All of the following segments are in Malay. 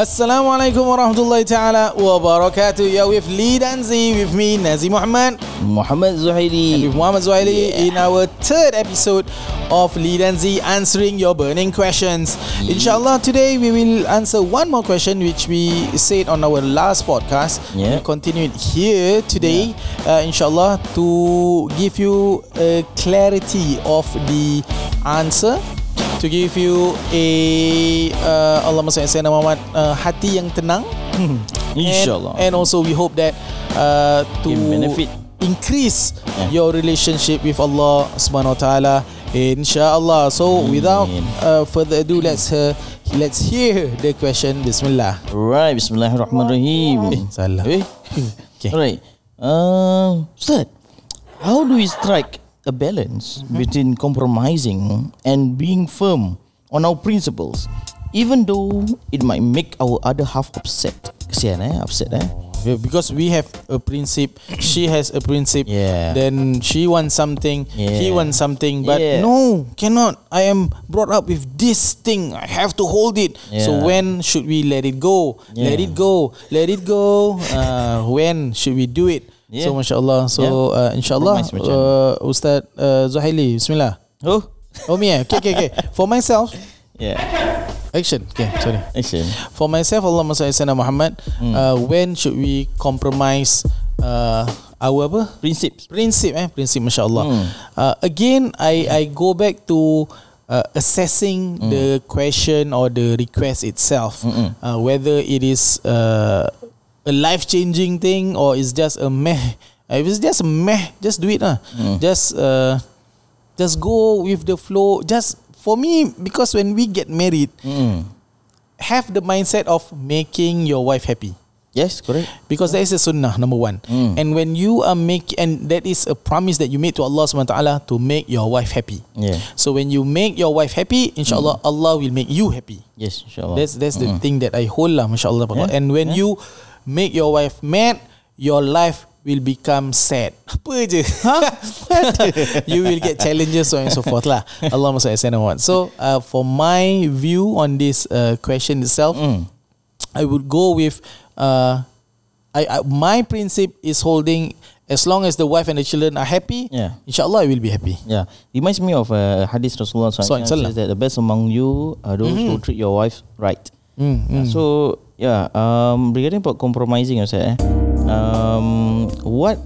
Assalamualaikum warahmatullahi taala wabarakatuh. Ya with Lee dan Z with me Nazi Muhammad Muhammad Zuhairi. with Muhammad Zuhaili yeah. in our third episode of Lee dan Z answering your burning questions. Yeah. Inshallah today we will answer one more question which we said on our last podcast. Yeah. We continue it here today uh, inshallah to give you a clarity of the answer to give you a uh, Allahumma salli ala Muhammad uh, hati yang tenang InsyaAllah. and, and also we hope that uh, to Give benefit. increase Yeah. your relationship with Allah subhanahu wa taala insyaallah so Amin. without uh, further ado let's uh, let's hear the question bismillah Right, bismillahirrahmanirrahim. eh salah Eh? okay. Alright. Uh, Ustaz, how do we strike a balance Mm-hmm. between compromising and being firm on our principles even though it might make our other half upset? Kesian eh, upset eh. Because we have a principle she has a principle Yeah. then she wants something he Yeah. wants something but Yeah. no cannot i am brought up with this thing i have to hold it Yeah. so when should we let it go let it go let it go uh, when should we do it so Yeah. mashallah so Yeah. uh, insyaallah uh, ustaz uh, zuhaili bismillah Oh, oh me eh? okay okay okay for myself yeah. action okay sorry Action. For myself, Allah Sayyidina Muhammad, Hmm. uh, when should we compromise uh, our apa? Principles. Prinsip eh, prinsip masya-Allah. Hmm. Uh, again, I I go back to uh, assessing Hmm. the question or the request itself, Mm-mm. uh, whether it is uh, a life-changing thing or is just a meh. Uh, If it's just a meh, just do it lah. Hmm. Just uh, just go with the flow. Just for me, because when we get married, Mm. have the mindset of making your wife happy Yes, correct. because that is a sunnah number one Mm. and when you are make and that is a promise that you made to Allah subhanahu wa taala to make your wife happy Yeah. so when you make your wife happy inshallah Allah will make you happy Yes, insyaAllah. that's that's the Mm. thing that I hold lah mashallah Yeah, and when yeah. you make your wife mad your life will become sad. Apa je? You will get challenges so on and so forth lah. Allah Muhammad. So uh, for my view on this uh, question itself Mm. I would go with uh, I, I my principle is holding as long as the wife and the children are happy Yeah. inshallah I will be happy. Yeah, reminds me of a hadith Rasulullah Sallallahu alaihi SAW says that the best among you are those who treat your wife right. mm, Uh, so yeah, um, regarding about compromising, Ustaz, eh, um, what,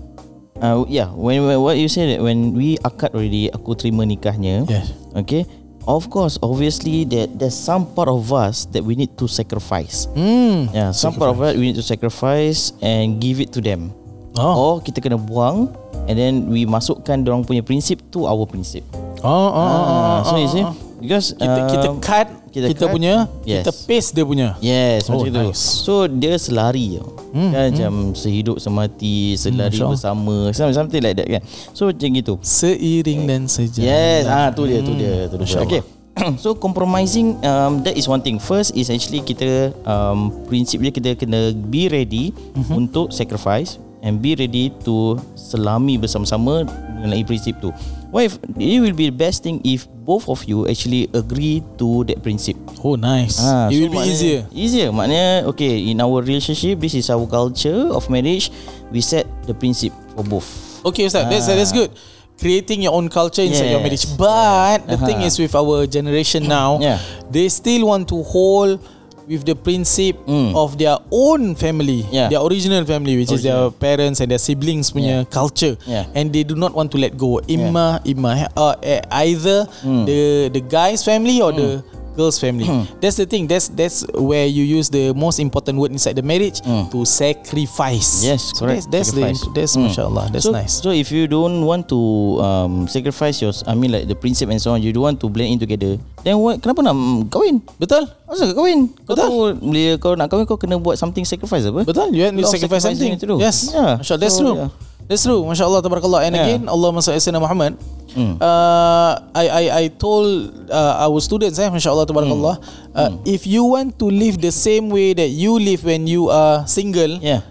uh, yeah, when, when what you say that when we akad already, aku terima nikahnya, yes okay. Of course, obviously, that there's some part of us that we need to sacrifice. mm. Yeah, some part of us we need to sacrifice and give it to them. oh Or kita kena buang and then we masukkan orang punya prinsip to our prinsip. oh oh, oh, oh, Ah, so oh, you see oh. Because kita kita um, cut kita, kita cut, punya yes. kita paste dia punya. Yes Oh, macam tu nice. So dia selari tau. Hmm, kan, Macam sehidup semati Selari Masya Allah. bersama Something like that kan. So macam gitu. Seiring dan sejalan Yes ah tu dia tu dia tu dia. Okay. So compromising um, That is one thing. First is actually kita um, Prinsip dia kita kena Be ready Mhm. Untuk sacrifice And be ready to Selami bersama-sama Mengenai prinsip tu What if It will be the best thing If both of you Actually agree To that prinsip oh nice. Ah, it so will be maknanya- easier. Easier. Maknanya Okay in our relationship This is our culture Of marriage. We set the principle For both. Okay Ustaz that's, that's good. Creating your own culture inside your Yes. marriage. But The Uh-huh. thing is with our generation now Yeah. They still want to hold With the principle Mm. Of their own family Yeah. Their original family Which is their parents And their siblings punya culture Yeah. And they do not want to let go Imma Imma uh, eh, Either Mm. The the guy's family Or the girl's family That's the thing That's that's where you use the most important word Inside the marriage Mm. To sacrifice Yes, So correct. That's, that's the. That's Mm. mashallah That's so, nice So if you don't want to um, Sacrifice your I mean like the principle and so on You don't want to blend in together Then what Kenapa nak mm, kahwin Betul Masa kau kahwin Kau Betul. tahu Bila kau nak kahwin Kau kena buat something sacrifice apa Betul You have to sacrifice something to do. Yes Yeah. Masya That's So, true yeah. That's true Masya Allah Tabarakallah And Yeah. again Allah Masya Muhammad Mm. uh, I, I I told uh, our students eh, Masya Allah Tabarakallah uh, If you want to live the same way That you live when you are single Yeah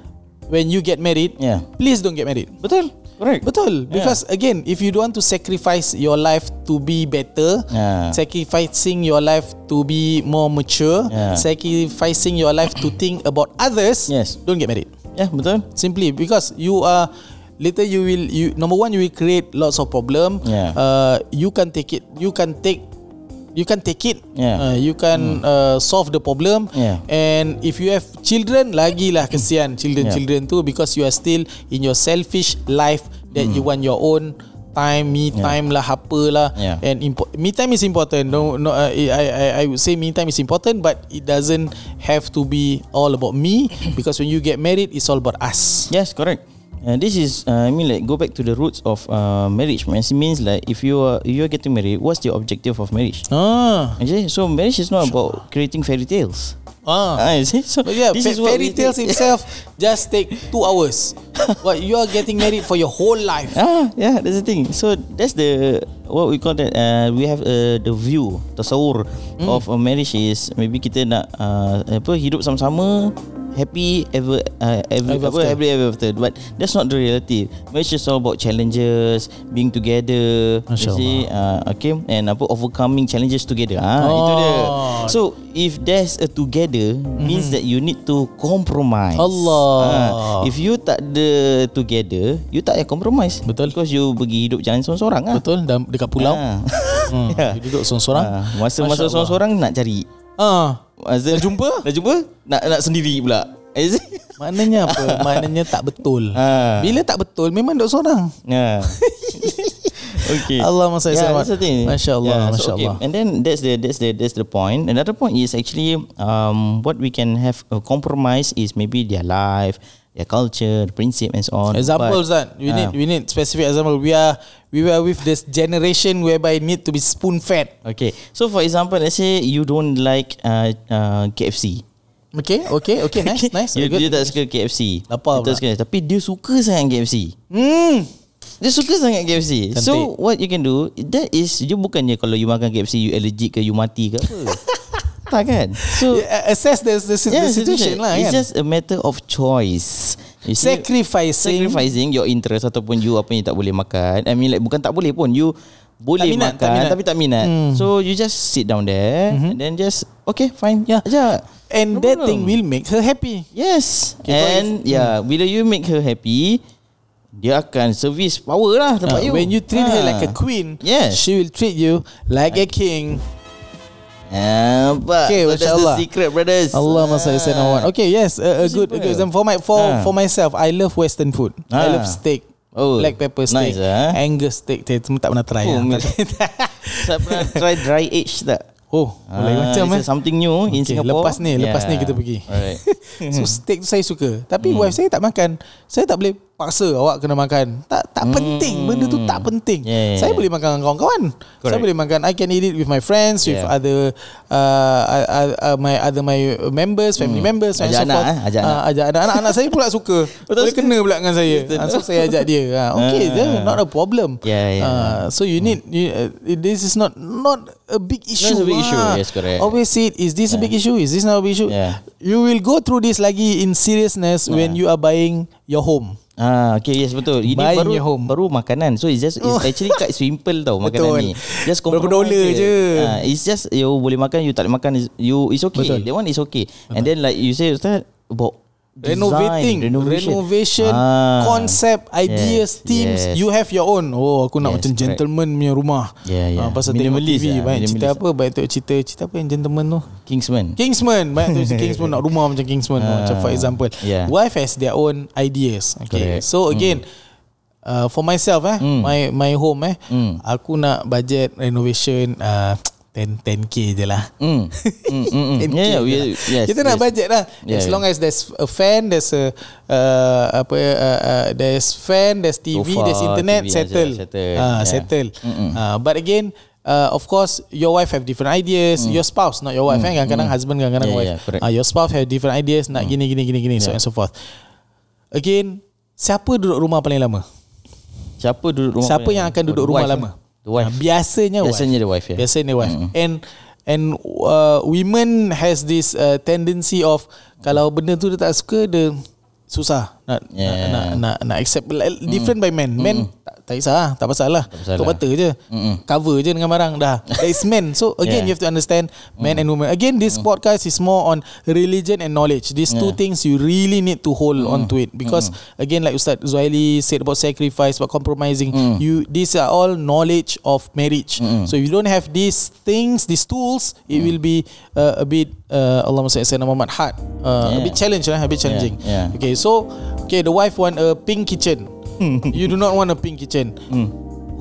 When you get married Yeah Please don't get married Betul Correct. Betul. Because again, if you don't want to sacrifice your life to be better, Yeah. sacrificing your life to be more mature, Yeah. sacrificing your life to think about others, Yes. don't get married. Yeah, betul. Simply because you are later you will you number one you will create lots of problem. Yeah. Uh, you can take it. You can take. You can take it. Yeah. Uh, you can uh, solve the problem. Yeah. And if you have children, lagi lah kesian children Yeah. children tu because you are still in your selfish life that you want your own time, me time lah, apa lah. Yeah. And impo- me time is important. No, no. Uh, I, I I would say me time is important, but it doesn't have to be all about me because when you get married, it's all about us. Yes, correct. And this is, uh, I mean, like go back to the roots of uh, marriage. It means like if you are if you are getting married, what's the objective of marriage? Ah, Okay, so marriage is not about creating fairy tales. ah. Ah, see? So But yeah, this fa- is fairy tales think. itself just take two hours. but you are getting married for your whole life. Ah, yeah, that's the thing. So that's the what we call that. Uh, we have uh, the view, tasawur Hmm. of a marriage is maybe kita nak uh, apa hidup sama-sama happy ever uh, ever Ever after. happy ever after. But that's not the reality. Marriage is all about challenges, being together. Masya you see, uh, okay, and apa overcoming challenges together. Ah, itu dia. Oh. So if there's a together, means that you need to compromise. Allah. Ah, if you tak ada together, you tak payah compromise. Betul. Because you pergi hidup jalan seorang-seorang ah. Betul dekat pulau. Ah. Hmm, you duduk seorang-seorang. Ah, Masa-masa seorang-seorang nak cari. Ah, Masa Dah jumpa? Dah jumpa? Nak nak sendiri pula. Is it? maknanya apa? maknanya tak betul. Ah. Bila tak betul memang duduk seorang. Ya. okay. Allah masa yeah, selamat. that's the thing. Masya Allah, Yeah, Masya so, okay. Allah. And then that's the that's the that's the point. Another point is actually um what we can have a compromise is maybe their life, their culture, the principle and so on. Examples But- that we need Ah. we need specific example. We are we were with this generation whereby need to be spoon fed. Okay. So for example, let's say you don't like uh, uh, KFC. Okay, okay, okay, nice, nice. You, good. dia tak suka KFC. Lapar Dia tak suka, tapi dia suka sangat KFC. Hmm. Dia suka sangat KFC. Cantik. So what you can do, that is dia bukannya kalau you makan KFC you allergic ke you mati ke apa. tak kan? So Yeah, assess the, the, the yeah, situation lah It's kan. just a matter of choice. You see, Sacrificing. sacrificing your interest ataupun you apa yang tak boleh makan. I mean like bukan tak boleh pun you boleh minat, makan tak minat. tapi tak minat. Hmm. So you just sit down there and then just okay fine. Yeah. Aja. And No that problem. thing will make her happy. Yes. Okay, and yeah, bila you make her happy, dia akan service power lah tempat Uh, you. when you treat her Ah. like a queen, Yes. she will treat you like a king. Apa? Okay, so that's Allah. the secret, brothers. Allah masa Ah. Okay, yes, a, a good, a good example for my for Ah. for myself. I love Western food. I Ah. love steak. Oh, black pepper steak, nice, ah. Angus steak. Saya tak pernah try. Oh, lah. Saya pernah try dry age tak? oh, boleh Ah, macam it's eh. something new in Okay, Singapore. lepas ni, lepas ni kita pergi. Alright. So steak tu saya suka Tapi wife saya tak makan Saya tak boleh paksa awak kena makan Tak tak penting Benda tu tak penting Hmm. Yeah, yeah, Saya yeah. boleh makan dengan kawan-kawan Saya Correct. boleh makan I can eat it with my friends With Yeah. other uh, uh, uh, My other my members Family members and Hmm. Ajak so anak, forth. eh? Ajak anak. Ah, Ajak anak Anak-anak saya pula suka Betul Boleh kena pula dengan saya Ah, So saya ajak dia Ah, Okay Ah. je Not a problem Yeah, yeah. Ah, So you need you, uh, This is not Not a big issue a big issue. Ah. Yes, correct. Always say it, Is this a big issue Is this not a big issue Yeah. You will go through this lagi in seriousness when you are buying your home. Ah, okay, yes betul. Ini Buying baru home. baru makanan. So it's just it's actually quite simple tau makanan Betul. ni. Just Berapa compromise dolar je. Ah, it's just you boleh makan, you tak boleh makan, you it's okay. Betul. That one is okay. And then like you say Ustaz about design, Renovating, renovation, renovation, Ah. concept, ideas, Yes, themes. yes. You have your own. Oh, aku nak Yes, macam correct. gentleman punya rumah. Yeah, yeah. Ah, pasal tengok TV, lah, banyak cerita apa? Banyak tengok cerita, cerita apa yang gentleman tu? Kingsman. Kingsman Banyak tu Kingsman Nak rumah macam Kingsman tu. Macam for example Yeah. Wife has their own ideas Okay Correct. So again uh, For myself eh Mm. My my home eh Mm. Aku nak budget renovation uh, 10 10k je lah Mm. Mm, mm, mm. 10K Yeah, yeah, lah. yes. Kita nak yes. budget lah Yeah, As yeah. long as there's a fan There's a uh, Apa uh, uh, There's fan There's TV Sofa, There's internet TV, Settle settle. Ah, Yeah. Settle Mm-mm. uh, But again Uh, of course your wife have different ideas your spouse not your wife eh kadang-kadang husband kadang-kadang Mm. Yeah, wife yeah, correct. Mm. uh, your spouse have different ideas nak gini gini gini gini so Yeah. and so forth again siapa duduk rumah paling lama Siapa duduk rumah siapa yang akan duduk rumah wife, lama eh? The wife. Ah, biasanya wife Biasanya the wife ya. Biasanya wife And And uh, Women has this uh, Tendency of Kalau benda tu dia tak suka Dia Susah nak Yeah. nak, nak nak accept like, different by men. Men tak, tak kisah lah, tak pasal lah. pasal Tutup lah. mata je. Mm-mm. Cover je dengan barang dah. That is men. So again Yeah. you have to understand men and women. Again this podcast is more on religion and knowledge. These two Yeah. things you really need to hold on to it because again like Ustaz Zuhaili said about sacrifice, about compromising. You these are all knowledge of marriage. So if you don't have these things, these tools, it will be uh, a bit uh, Allahumma salli ala Muhammad hard. Uh, A Yeah. bit challenge lah, a bit challenging. yeah. Okay, so okay, the wife want a pink kitchen. you do not want a pink kitchen.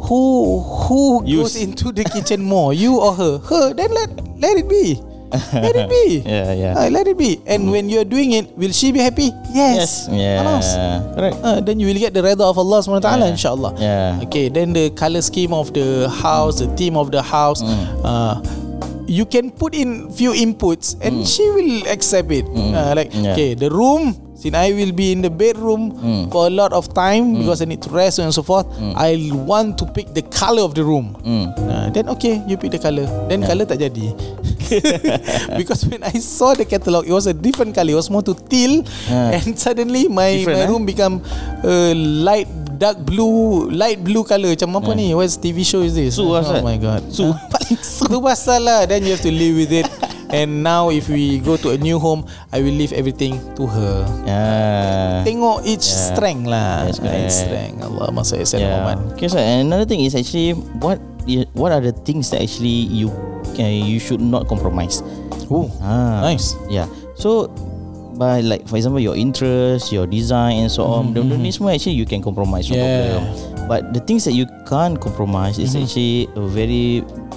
Who who goes Use. into the kitchen more? You or her? Her. Then let let it be. Let it be. Yeah, yeah. Ah, let it be. And when you're doing it, will she be happy? Yes. Yeah. Khalas. Correct. Ah, then you will get the redha of Allah SWT Yeah. insyaAllah Yeah. Okay then the colour scheme of the house The theme of the house uh, You can put in few inputs And she will accept it uh, Like okay the room Since I will be in the bedroom For a lot of time Because I need to rest and so forth I want to pick the colour of the room. Mm. uh, Then okay You pick the colour. Then colour tak jadi. Because when I saw the catalogue It was a different colour. It was more to teal. Ah. And suddenly My Different, my eh? room become uh, Light dark blue Light blue colour. Macam apa ni? What TV show is this? Su lah, Oh my god. Su. Itu pasal lah. Then you have to live with it And now if we go to a new home I will leave everything to her Yeah. Tengok each Yeah. strength lah Yes, Each correct. strength Allah Masa Yeah. Muhammad Okay, so another thing is actually what what are the things that actually you can you should not compromise. Oh Ah, Nice Yeah. So by like for example your interest, your design and so on, mm-hmm. ni semua actually you can compromise no Yeah. problem. But the things that you can't compromise is Mm-hmm. actually a very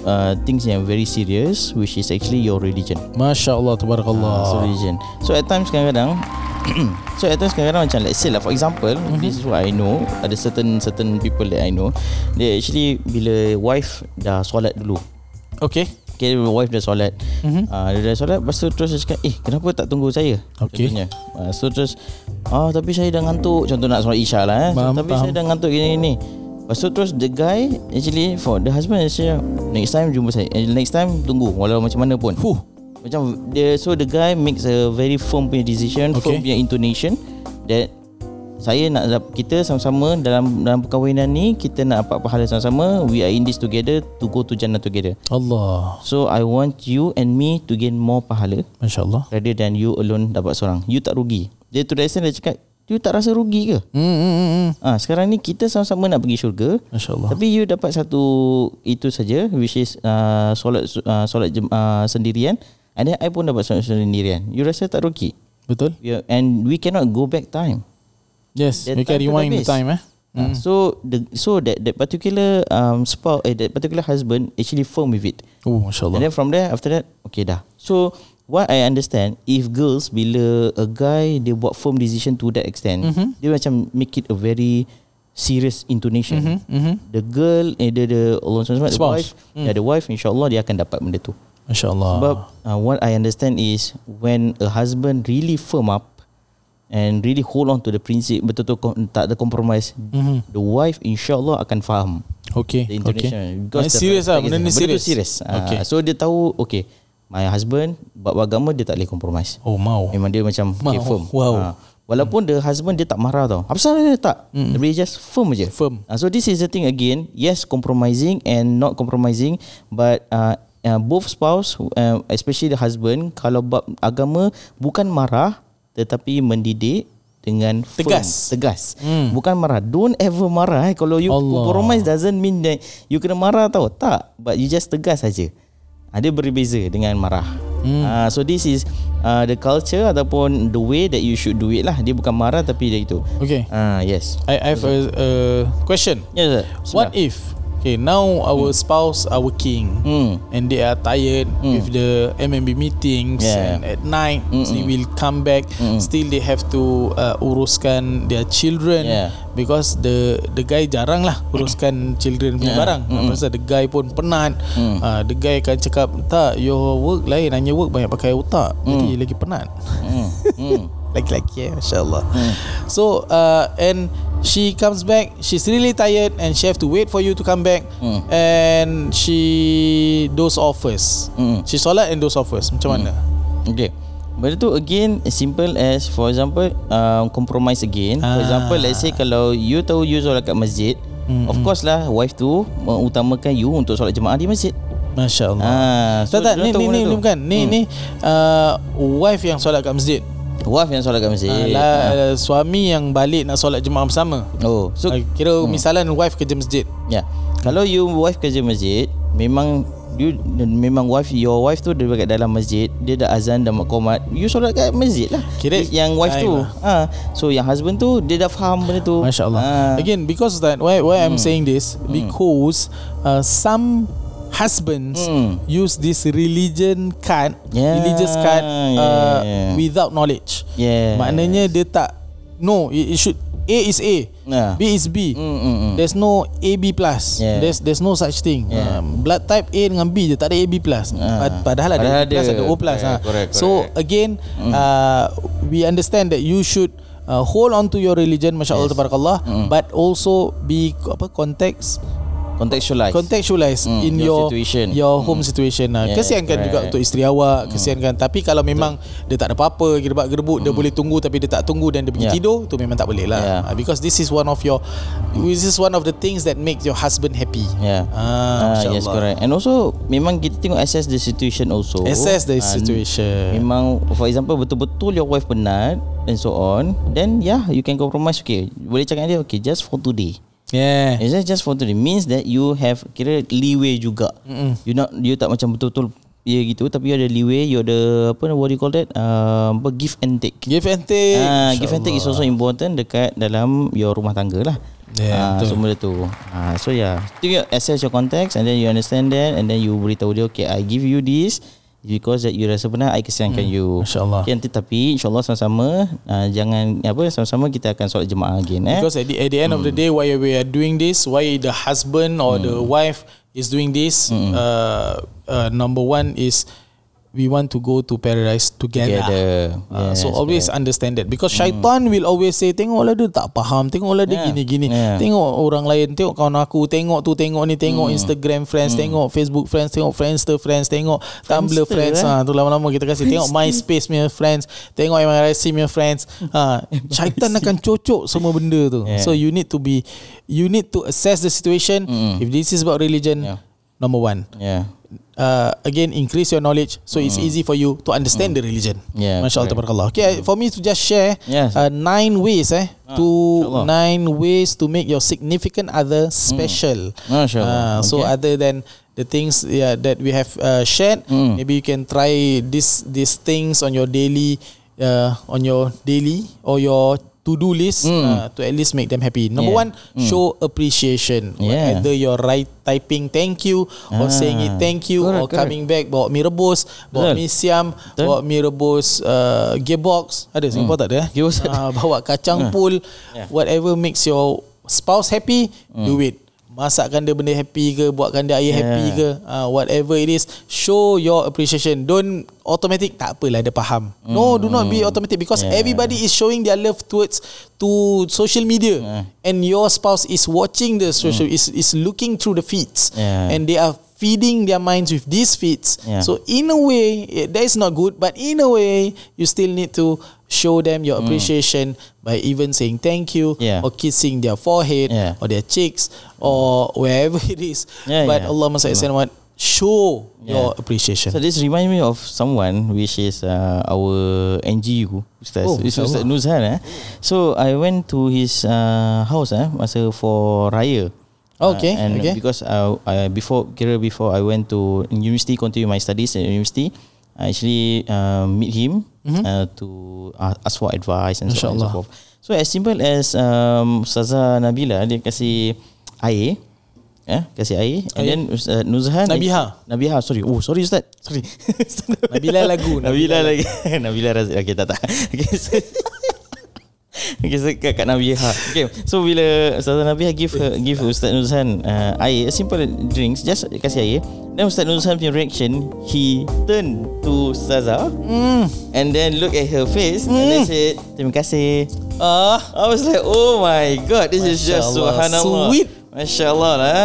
uh, things yang very serious, which is actually your religion. Masya Allah Ah, so Tabarakallah religion. So at times kadang-kadang So at times kadang-kadang macam Let's say lah For example mm-hmm. This is what I know Ada certain Certain people that I know They actually Bila wife Dah solat dulu Okay Okay wife dah solat mm-hmm. uh, Dia dah solat Lepas tu terus dia cakap Eh kenapa tak tunggu saya Okay. Contohnya uh, So terus Ah tapi saya dah ngantuk Contoh nak solat isya lah eh. Faham, Tapi faham. saya dah ngantuk gini-gini Lepas tu terus the guy Actually for the husband Actually Next time jumpa saya eh, Next time tunggu Walau macam mana pun Fuh macam dia so the guy makes a very firm punya decision. Okay. firm punya intonation that saya nak kita sama-sama dalam dalam perkahwinan ni kita nak dapat pahala sama-sama. We are in this together to go to jannah together. Allah. So i want you and me to gain more pahala. Masya Allah rather than you alone dapat seorang. You tak rugi. Dia the extent dia cakap you tak rasa rugi ke? Hmm, hmm, hmm, hmm. ah sekarang ni kita sama-sama nak pergi syurga. Masya Allah tapi you dapat satu itu saja which is uh, solat uh, solat jem, uh, sendirian. And then I pun dapat solat sendirian. You rasa tak rugi? Betul. Yeah, and we cannot go back time. Yes That We can rewind the time eh Uh, so the so that that particular um spouse eh, that particular husband actually firm with it. Oh Masya Allah And then from there after that okay dah. So what I understand if girls bila a guy dia buat firm decision to that extent, Mhm. dia macam make it a very serious intonation. Mhm, mhm. The girl eh the, the Allah SWT, the wife, yeah, the wife insyaallah dia akan dapat benda tu. Masya Allah Sebab uh, what I understand is when a husband really firm up and really hold on to the principle betul-betul tak ada compromise, Mhm. the wife insyaallah akan faham Okay the Okay intonation Ah, serious lah, benda ni serious. serious. Ah, Okay. so dia tahu okay my husband bab agama dia tak boleh compromise. Oh mau Memang dia macam okay, firm. Wow. Ah, walaupun the husband dia tak marah tau. Apa salah dia tak? Mm. Dia just firm aja. Firm. Uh, so this is the thing again. Yes, compromising and not compromising, but uh, uh, both spouse, uh, especially the husband, kalau bab agama bukan marah, tetapi mendidik dengan firm, Tegas. tegas. Hmm. Bukan marah. Don't ever marah. Eh. Kalau you Allah. compromise doesn't mean that you kena marah tau. Tak. But you just tegas saja. Ada berbeza dengan marah. Hmm. Uh, so this is uh, the culture ataupun the way that you should do it lah. Dia bukan marah tapi dia itu. Okay Ah uh, yes. I, I have a, a question Yes. sir. What if Okay now our spouse Our king Hmm. And they are tired With the MMB meetings Yeah. And at night Mm-mm. They will come back Mm-mm. Still they have to uh, Uruskan Their children Yeah. Because the The guy jarang lah Uruskan children punya Yeah. barang Mm-mm. Pasal the guy pun penat Mm. uh, The guy akan cakap Tak your work lain Hanya work banyak pakai otak Jadi lagi penat Hmm. Hmm. Laki-laki eh Masya Allah So uh, And She comes back She's really tired And she have to wait for you to come back Hmm. And She Doze off first Hmm. She solat and doze off first Macam mana Okay. Benda tu again simple as for example um, compromise again. For Ah. example let's say kalau you tahu you solat kat masjid, Hmm, of course lah wife tu mengutamakan you untuk solat jemaah di masjid. Masya Allah. Ah, tak tak ni ni ni, ni bukan. Ni ni uh, wife yang solat kat masjid. Wife yang solat kat masjid. Uh, lah, uh, suami yang balik nak solat jemaah bersama. Oh, so So, kira hmm. misalan wife kerja masjid. Ya. Kalau you wife kerja masjid, memang you memang wife your wife tu dia dekat dalam masjid, dia dah azan dah komat, you solat kat masjid lah. Kira yang wife tu. time Ha. So yang husband tu dia dah faham benda tu. Masya Allah. Ha. Again, because that, why why Hmm. I'm saying this? Because uh, some husbands Hmm. use this religion card, Yeah, religious card, yeah, uh, yeah. without knowledge. Yeah. Maknanya dia tak. No, it, it should. A is A, Yeah. B is B. Mm, mm, mm. There's no AB plus. Yeah. There's there's no such thing. Yeah. Um, blood type A dengan B je tak ada AB plus. Ah. Pad- Padahal ada Padahal A plus ada. ada O plus. Yeah, ha. correct, So correct. Mm. again, uh, we understand that you should uh, hold on to your religion, masya Allah, Yes. tabarakallah, Mm. but also be apa context Contextualize. contextualize Mm, in your your situation. your home situation. Uh, Yeah, kesiankan juga correct. untuk isteri awak, kesiankan. Tapi kalau memang dia tak ada apa-apa, gerbak gerbuk, dia boleh tunggu tapi dia tak tunggu dan dia pergi Yeah. tidur, tu memang tak boleh lah. Yeah. Because this is one of your this is one of the things that makes your husband happy. Yeah. Ah, Ah, yes correct. And also memang kita tengok assess the situation also. Assess the situation. Memang for example betul-betul your wife penat and so on, then yeah you can compromise okay. Boleh cakap dia okay just for today. Yeah. Is that just for today means that you have kira leeway juga. Mm-mm. You not you tak macam betul-betul ya gitu tapi you ada leeway, you ada apa what do you call that? Uh, apa, give and take. Give and take. Masya give and take is also important dekat dalam your rumah tangga lah. Yeah, Ah, betul. so benda tu. Ah, so yeah, you assess your context and then you understand that and then you beritahu dia okay I give you this because that you rasa benar I kesiankan you. Hmm, Masya Allah. Okay, nanti tapi insyaallah sama-sama uh, jangan apa sama-sama kita akan solat jemaah again eh. Because at the, at the end of the day, why we are doing this, why the husband or the wife is doing this, uh, uh, number one is we want to go to paradise together. Together. Uh, so Yes, always understand that because syaitan will always say tengoklah dia tak faham tengoklah dia Yeah. gini-gini Yeah. tengok orang lain tengok kawan aku tengok tu tengok ni tengok Instagram friends tengok Facebook friends tengok Friendster friends tengok Tumblr Friendster, friends eh? ha tu lama-lama kita kasih tengok MySpace punya friends tengok MRC punya friends ha syaitan akan cocok semua benda tu Yeah. so you need to be you need to assess the situation if this is about religion Yeah. number one Yeah. Uh, again increase your knowledge so it's easy for you to understand the religion Mm. Yeah, Masya Allah correct. tabarakallah okay for me to just share Yes. uh, nine ways eh to insyaAllah. nine ways to make your significant other special Masya Allah. Uh, so other than the things yeah, that we have uh, shared Mm. maybe you can try this these things on your daily uh, on your daily or your to-do list Mm. uh, to at least make them happy. Number Yeah. one, show appreciation. Yeah. Either you're right typing thank you or Ah. saying it thank you Correct, or correct. coming back bawa mi rebus, bawa mi siam, Betul. bawa mi rebus uh, gearbox. Ada Singapore tak ada eh? Gearbox. Ah, bawa kacang pul. Yeah. Whatever makes your spouse happy, do it. Masakkan dia benda happy ke Buatkan dia air Yeah. happy ke uh, Whatever it is Show your appreciation Don't automatic Tak apalah dia faham No do not be automatic Because Yeah. everybody is showing their love towards To social media Yeah. And your spouse is watching the social Is, is looking through the feeds Yeah. And they are feeding their minds with these feeds Yeah. So in a way it, That is not good But in a way You still need to Show them your appreciation By even saying thank you Mm. Yeah. Or kissing their forehead Yeah. Or their cheeks Or wherever it is Yeah, But yeah. Allah SWT what Show your Yeah. appreciation So this remind me of someone which is uh, our NGU Ustaz. Oh, Ustaz Nuzhan eh. So I went to his uh, house eh masa for raya. Okay, Uh, and okay. because I, I before kira before I went to university continue my studies at university, I actually uh, meet him uh, to uh, ask for advice and so on and so Mm-hmm. Forth. So as simple as um, Ustazah Nabila dia kasih air Eh, kasih air and Air. then Ustaz Nuzhan Nabiha. Nabiha sorry oh sorry Ustaz sorry Nabila lagu Nabila lagi Nabila Razif Okay tak tak Okay so Okay so kat, kat Nabiha Okay so bila Ustazah Nabiha give her, give Ustaz Nuzhan uh, air simple drinks just kasih air then Ustaz Nuzhan punya reaction he turn to Ustazah mm. and then look at her face and then say terima kasih Ah, I was like oh my god this is Masya just Allah. subhanallah Sweet. Masya Allah lah.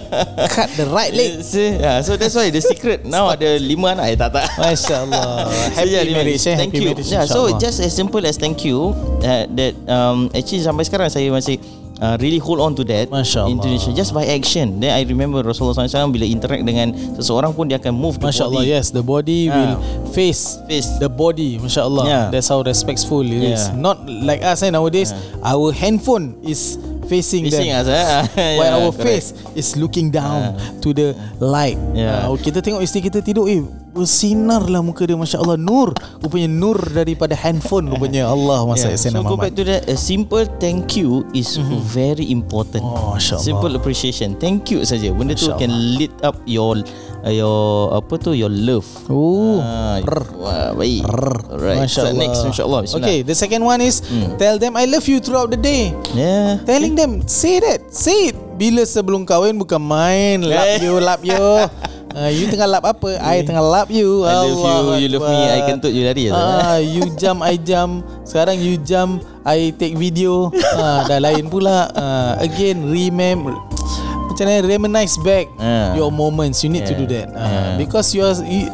Cut the right leg. See, yeah, so that's why the secret now ada lima anak. Eh, tak tak. Masya Allah. Happy So, yeah, marriage eh. Thank Happy you. marriage, yeah, so just as simple as thank you uh, that um actually sampai sekarang saya masih uh, really hold on to that Masya Allah. Indonesia just by action. Then I remember Rasulullah SAW bila interact dengan seseorang pun dia akan move the Masya Allah, body. yes. The body Ah. will face Face. the body. Masya Allah. Yeah. That's how respectful it is. Yeah. Not like us eh, nowadays. Our handphone is facing, Facing them. us eh. While Yeah, our correct. face is looking down to the light. Yeah. Uh, kita tengok isteri kita tidur, eh bersinar lah muka dia Masya Allah Nur Rupanya nur daripada handphone Rupanya Allah Masa Yeah. yeah. So go back to that A simple thank you Is very important. Oh, Masya Allah. Simple appreciation. Thank you saja. Benda tu Masya can lit up your uh, Your Apa tu Your love. Oh. Ah, Wah, baik. Alright Masya so Allah Next insyaAllah. Okay the second one is Tell them I love you throughout the day. Yeah. Telling them Say that Say it. Bila sebelum kahwin Bukan main Lap you Lap you uh, You tengah lap apa I tengah lap you I love you Allah You love me I kentut you lari Ah, you jump I jump Sekarang you jump I take video ah, Dah lain pula ah, Again remember Macam mana Reminisce back Ah. Your moments You need to Yeah. do that ah, Yeah. Because you are you,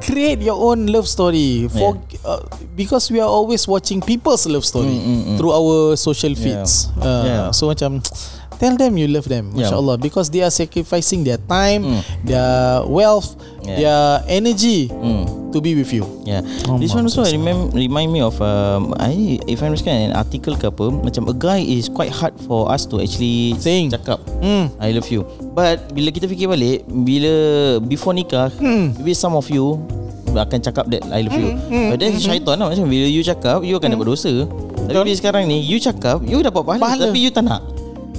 Create your own love story for uh, because we are always watching people's love story through our social feeds. Mm, Yeah. Uh, Yeah. So macam tell them you love them, Yeah. masya Allah, because they are sacrificing their time, Mm. their wealth, Yeah. their energy Hmm. to be with you. Yeah. Oh, This one also remind remind me of um, I if I'm mistaken an article ke apa macam a guy is quite hard for us to actually Saying. cakap Hmm. I love you. But bila kita fikir balik bila before nikah Hmm. maybe some of you akan cakap that I love you. But then syaitan lah macam bila you cakap you akan dapat dosa. Tapi sekarang ni you cakap you dapat pahala, Pahala. tapi you tak nak.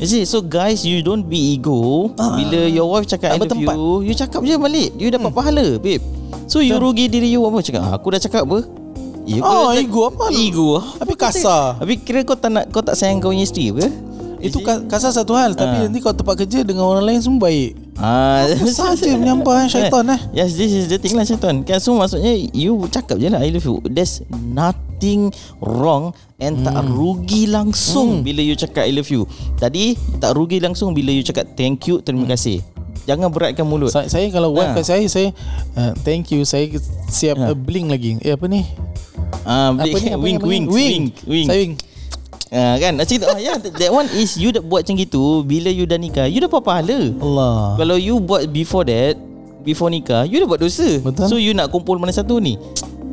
You see, so guys, you don't be ego. Ah. Bila your wife cakap I Tak love bertempat. you, you cakap je balik. You dapat pahala, babe. So you rugi diri you apa cakap? "Ah, Aku dah cakap apa? Ya, Oh, kau dah- ego apa? Ego. Tapi kasar. Tapi kira kau tak nak kau tak sayang kau punya isteri apa? Itu ka- kasar satu hal Tapi Ah. nanti kau tempat kerja Dengan orang lain semua baik Ah, Apa saja menyampah eh, syaitan eh Yes, this is the thing lah syaitan. Kan so maksudnya you cakap je lah I love you. There's nothing wrong and tak Hmm. rugi langsung bila you cakap I love you. Tadi tak rugi langsung bila you cakap thank you, terima kasih. Jangan beratkan mulut. Sa- Saya kalau wife kat saya Saya uh, Thank you Saya siap Ah. uh, blink lagi Eh apa ni Ah, Apa ni wink, ni? wink, Wink wink, wink. Saya wink Ah, kan? Macam tu. Ya, that one is you dah buat macam gitu bila you dah nikah, you dapat pahala. Allah Kalau you buat before that Before nikah You dah buat dosa Betul. So you nak kumpul mana satu ni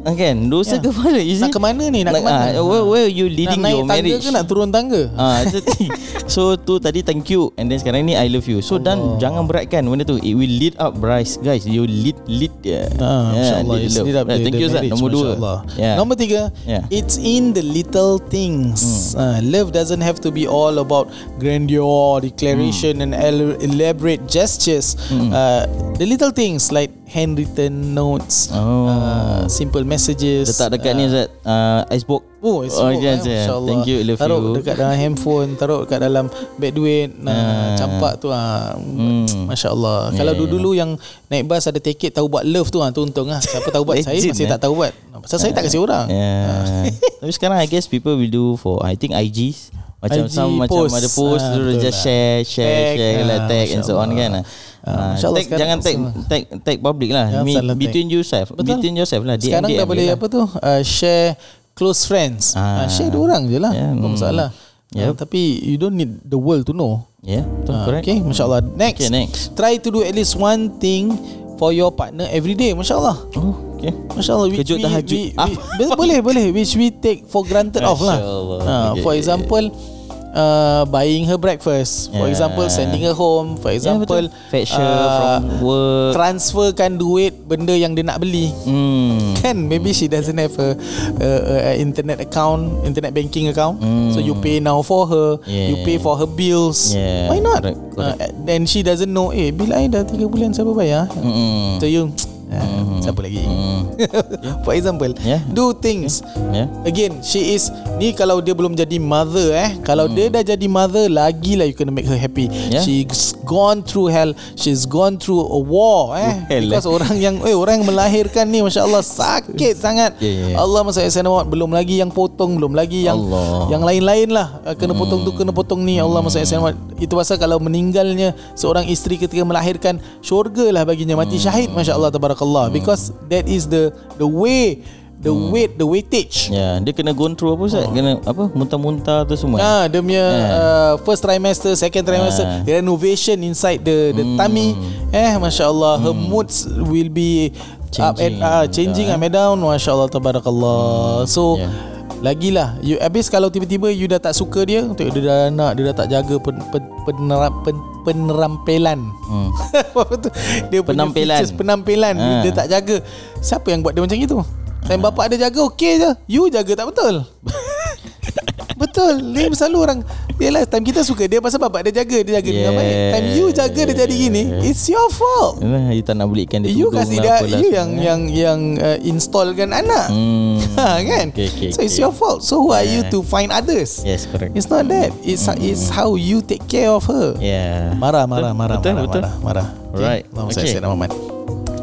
Kan? Dosa Ya. ke mana? You Nak ke mana ni? Nak ke mana? ah, where, where you leading Nak naik your tangga marriage? ke nak turun tangga? Ah, thing. So tu tadi thank you. And then sekarang ni I love you. So dan jangan beratkan benda tu. It will lead up Bryce. Guys you lead lead yeah. Ah, Masya Allah lead lead up Ah, Thank the you Zat Nombor dua. yeah. Nombor tiga Yeah. It's in the little things. Ah, Love doesn't have to be all about Grandeur Declaration And el- elaborate gestures. Ah, The little things Like handwritten notes Oh. ah, Simple messages Letak dekat ni ah, Zat uh, Icebox Oh, it's oh, oh, yeah. Masya Allah. Thank you love Taruh you dekat dalam handphone Taruh dekat dalam beg duit nah, Ah. Campak tu ah. Hmm. Masya Allah Yeah, Kalau yeah. dulu-dulu yang Naik bas ada tiket Tahu buat love tu ah, tu untung lah Siapa tahu buat Saya masih eh. tak tahu buat Pasal saya tak kasi orang Yeah. Tapi sekarang I guess people will do for I think IGs macam IG some post. macam ada post tu betul just lah. share share Tag, share lah ah, tag and so on kan. Allah tag, jangan tag tag tag public lah. Jangan Me, salah tag. between yourself. Betul. Between yourself lah. DM, Sekarang DM dah boleh je lah. apa tu uh, Share close friends Ah. ah. Share dua orang je lah Yeah, Tak hmm. masalah Yep. Ah, Tapi you don't need the world to know Yeah, betul Ah, correct. Okay Masya Allah Next Okay, next. Try to do at least one thing For your partner every day Masya Allah Oh, okay. Masya Allah which Kejut tahajud. we, Ah. we, Boleh boleh Which we take for granted of lah Okay, For example uh, Buying her breakfast For Yeah. example Sending her home For Yeah, example betul. Fetch her uh, from work. Transferkan duit Benda yang dia nak beli Hmm. Kan maybe she doesn't have a, a, a internet account Internet banking account Mm. So you pay now for her Yeah. You pay for her bills Yeah, Why not correct, correct. Uh, Then she doesn't know Eh bil I dah 3 bulan siapa bayar Mm-mm. So you uh, Siapa lagi Mm. For example, Yeah. do things. Yeah. Again, she is ni kalau dia belum jadi mother eh. Kalau dia dah jadi mother lagi lah you kena make her happy. Hmm. Yeah. She's gone through hell. She's gone through a war eh. Hell, Because orang yang eh orang yang melahirkan ni masya-Allah sakit sangat. Yeah, yeah, yeah. Allah masa saya belum lagi yang potong, belum lagi yang Allah. yang lain-lain lah. Uh, Kena potong tu, kena potong ni. Allah masa saya itu pasal kalau meninggalnya seorang isteri ketika melahirkan syurga lah baginya mati syahid masya-Allah tabarakallah because that is the the way the weight the weightage Ya, dia kena go through apa Ustaz? Kena apa? Muntah-muntah tu semua. Ah, dia punya uh, first trimester, second trimester, Ah. renovation inside the the tummy. Eh, masya-Allah, her moods will be up and Changing. uh, changing up and down. Masya-Allah, tabarakallah. So Yeah. Lagilah you Habis kalau tiba-tiba You dah tak suka dia dia dah nak Dia dah tak jaga pen, pen, penerap, pen, Penerampilan Hmm. Apa tu? Dia punya Penampilan. features Penampilan. Ha. Dia tak jaga Siapa yang buat dia macam itu Time bapak dia jaga Okey je. You jaga tak betul? Betul. Ni selalu orang Yelah time kita suka dia Pasal bapak dia jaga Dia jaga dengan baik Time you jaga dia jadi gini It's your fault Yalah, you tak nak belikan dia You kasih lah, dia apalah You yang yang yang uh, installkan anak Hmm. ha, kan Okay, okay, So it's okay. your fault So who are you Yeah. to find others Yes, correct. It's not that It's it's how you take care of her Yeah. Marah marah marah betul, marah betul. marah marah Alright. Allahumma Okay. salli ala Muhammad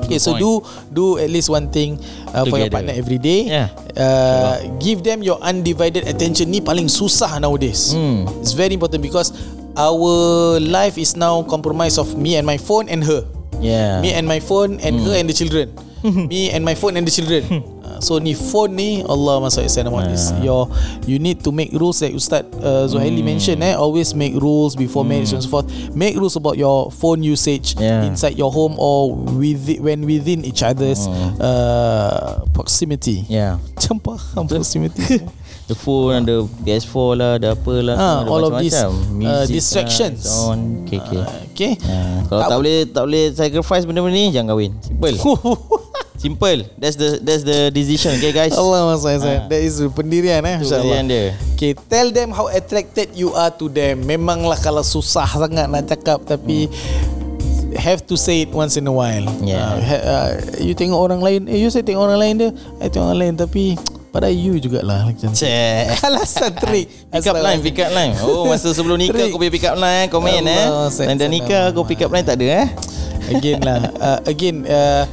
Okay, so point. do do at least one thing uh, for your partner every day. Yeah. Uh, give them your undivided attention. Ni paling susah nowadays. Hmm. It's very important because our life is now compromised of me and my phone and her. Yeah. Me and my phone and her and the children. me and my phone and the children. Uh, so ni phone ni Allah masya Allah this your you need to make rules like Ustaz uh, Zuhaili mentioned eh always make rules before marriage and so forth. Make rules about your phone usage Yeah. inside your home or with when within each other's uh, proximity. Yeah. Macam faham proximity. The phone ada PS4 lah, ada apa lah, Ah, semua ada all of these, uh, Music distractions. Lah, on. Okay, okay. okay. Ah, kalau tak, boleh tak boleh sacrifice benda-benda ni jangan kahwin. Simple. Simple. That's the that's the decision, okay guys. Allah masya Allah. That is pendirian eh. Masya Allah. dia. Okay, tell them how attracted you are to them. Memanglah kalau susah sangat nak cakap tapi have to say it once in a while. Yeah. Uh, ha- uh, you tengok orang lain, eh you say tengok orang lain dia, I tengok orang lain tapi pada you jugalah macam tu. Cek. Alasan trik. Pick up line, pick up line. Oh, masa sebelum nikah kau punya pick up line, komen eh. Allah, saya- Dan dah saya nikah kau pick up line tak ada eh. Again lah uh, Again uh,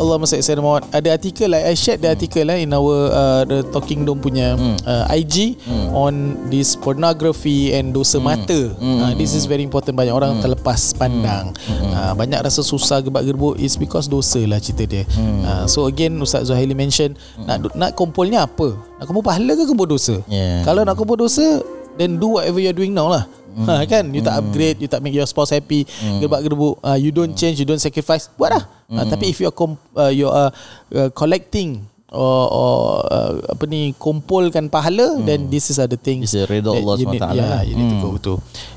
Allah masya saya Muhammad Ada artikel lah I shared the article lah In our uh, The Talking Dome punya uh, IG On this pornography And dosa mata. Uh, This is very important. Banyak orang terlepas pandang. Uh, Banyak rasa susah Gebak-gerbuk Is because dosa lah cerita dia. Uh, So again Ustaz Zuhaili mention Nak nak kumpulnya apa? Nak kumpul pahala ke kumpul dosa? Yeah. Kalau nak kumpul dosa Then do whatever you're doing now lah. Hmm. Ha, kan? You tak upgrade you tak make your spouse happy. Gerbak gerbuk uh, you don't change you don't sacrifice. Buat lah uh, Hmm. tapi if you are com- uh, you are uh, collecting or, or uh, apa ni kumpulkan pahala then this is the Hmm. It's a redha Allah you need, SWT yeah, you need to go to.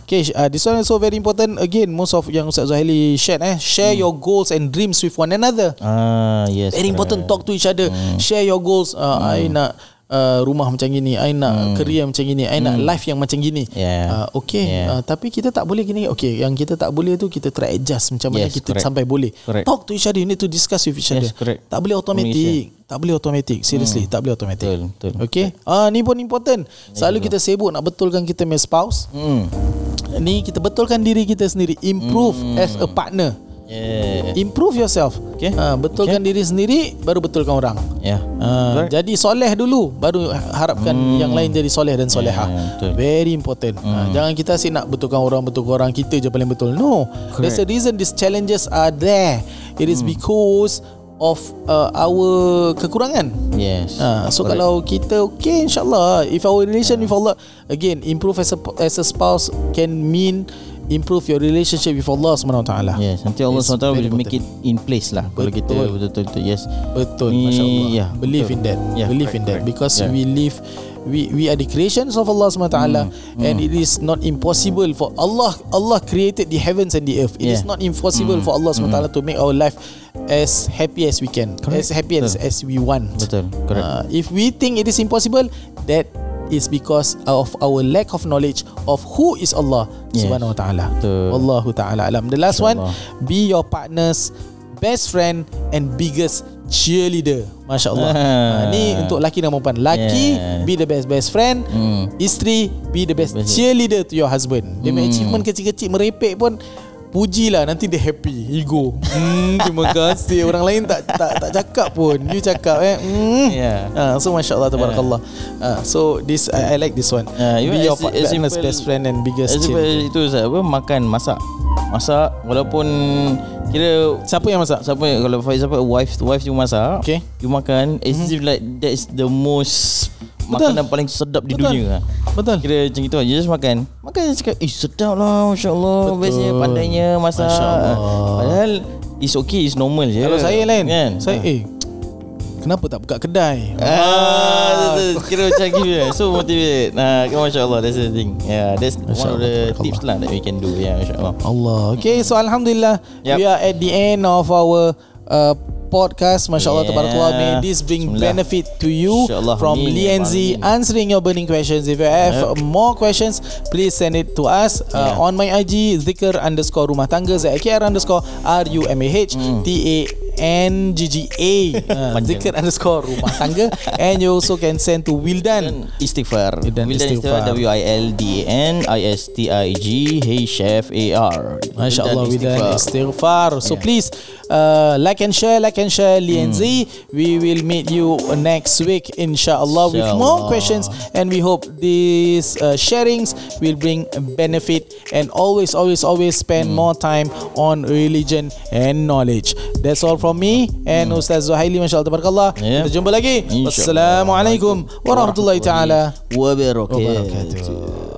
Okay uh, this one also very important. Again most of yang Ustaz Zuhaili shared eh share your goals and dreams with one another. Ah, yes. Very important talk to each other. Share your goals uh, I nak uh, rumah macam gini I nak career macam gini I nak life yang macam gini. Yeah. uh, Okay Yeah. uh, Tapi kita tak boleh gini. Okay yang kita tak boleh tu Kita try adjust Macam mana Yes, kita correct. sampai boleh. Correct. Talk to each other You need to discuss with each Yes, other. correct. Tak boleh automatic Tak boleh automatic Seriously Tak boleh automatic. Betul, betul. Okay? Ah, Ni pun important. Selalu kita sibuk Nak betulkan kita punya spouse. Hmm. Ni kita betulkan diri kita sendiri. Improve as a partner Yeah. Improve yourself Okay. Ah, Betulkan diri sendiri Baru betulkan orang Yeah. Uh, jadi soleh dulu baru harapkan hmm. yang lain jadi soleh dan soleha. Yeah, betul. Very important. Hmm. Uh, jangan kita asyik nak betulkan orang betulkan orang kita je paling betul. No. Correct. There's a reason these challenges are there. It is hmm. because of uh, our kekurangan. Yes. Uh, so kalau kita okay insyaallah if our relation with Allah again improve as a as a spouse can mean improve your relationship with Allah Subhanahu Wa Taala. Yes, nanti Allah SWT will make it in place lah kalau kita Betul. betul-betul yes. Betul Ni- masya-Allah. yeah, Believe betul. in that. Yeah, Believe correct, in that correct. because Yeah. we live we we are the creations of Allah SWT and it is not impossible for Allah Allah created the heavens and the earth. It is Yeah. not impossible for Allah SWT to make our life as happy as we can, Correct. as happy as, Betul. as we want. Betul, correct. Uh, if we think it is impossible, that is because of our lack of knowledge of who is Allah Yes. Subhanahu wa taala. Betul. Wallahu taala alam. The last one, InsyaAllah. be your partner's best friend and biggest cheerleader. Masya-Allah. Ah. ha, ni untuk laki dan perempuan. Laki Yeah. be the best best friend. Hmm. Isteri be the best Best- cheerleader to your husband. Dia Hmm. achievement kecil-kecil merepek pun Pujilah nanti dia happy Ego hmm, Terima kasih Orang lain tak tak tak cakap pun You cakap eh hmm. Yeah. Ah, So Masya Allah Tabarakallah Ah, So this I, I like this one even Be your as- pa- as partner's best friend And biggest As cheerleader itu Ustaz apa makan masak. Masak walaupun kira Siapa yang masak? siapa yang- kalau for example wife wife you masak, Okay. you makan it's mm like that is the most Betul. makanan paling sedap di Betul. dunia lah. Betul Kira macam itu You just makan Makan je cakap Eh sedap lah Masya Allah. Bestnya pandainya masak Allah. Padahal It's okay It's normal je Kalau saya lain kan? Saya eh Kenapa tak buka kedai Ah, betul. kira macam gitu So motivate Nah, kan Masya Allah That's the thing Yeah That's Masya one of the tips lah That we can do Yeah Masya Allah Allah. Okay, so Alhamdulillah, Yep. we are at the end of our uh, podcast. Masya Allah, Yeah. tabarakallah. May this bring benefit to you InsyaAllah. from Amin. answering your burning questions. If you have Yep. more questions, please send it to us uh, Yeah. on my IG, zikr underscore rumah tangga, ZKR underscore R-U-M-A-H, T-A N-G-G-A, uh, Panjang. zikr underscore rumah tangga. and you also can send to Wildan. Dan istighfar Dan Wildan istighfar. istighfar W-I-L-D-A-N I-S-T-I-G H-F-A-R Masya Allah Wildan istighfar So Yeah. please uh, Like and share Like and share Lee and Z Hmm. We will meet you next week InsyaAllah With more questions And we hope These uh, sharings Will bring benefit And always Always always Spend Hmm. more time On religion And knowledge That's all from me And Ustaz Zuhaili Masya Allah Tabarakallah. Yeah. Kita jumpa lagi InsyaAllah. Wassalamualaikum Warahmatullahi Ta'ala Wabarakatuh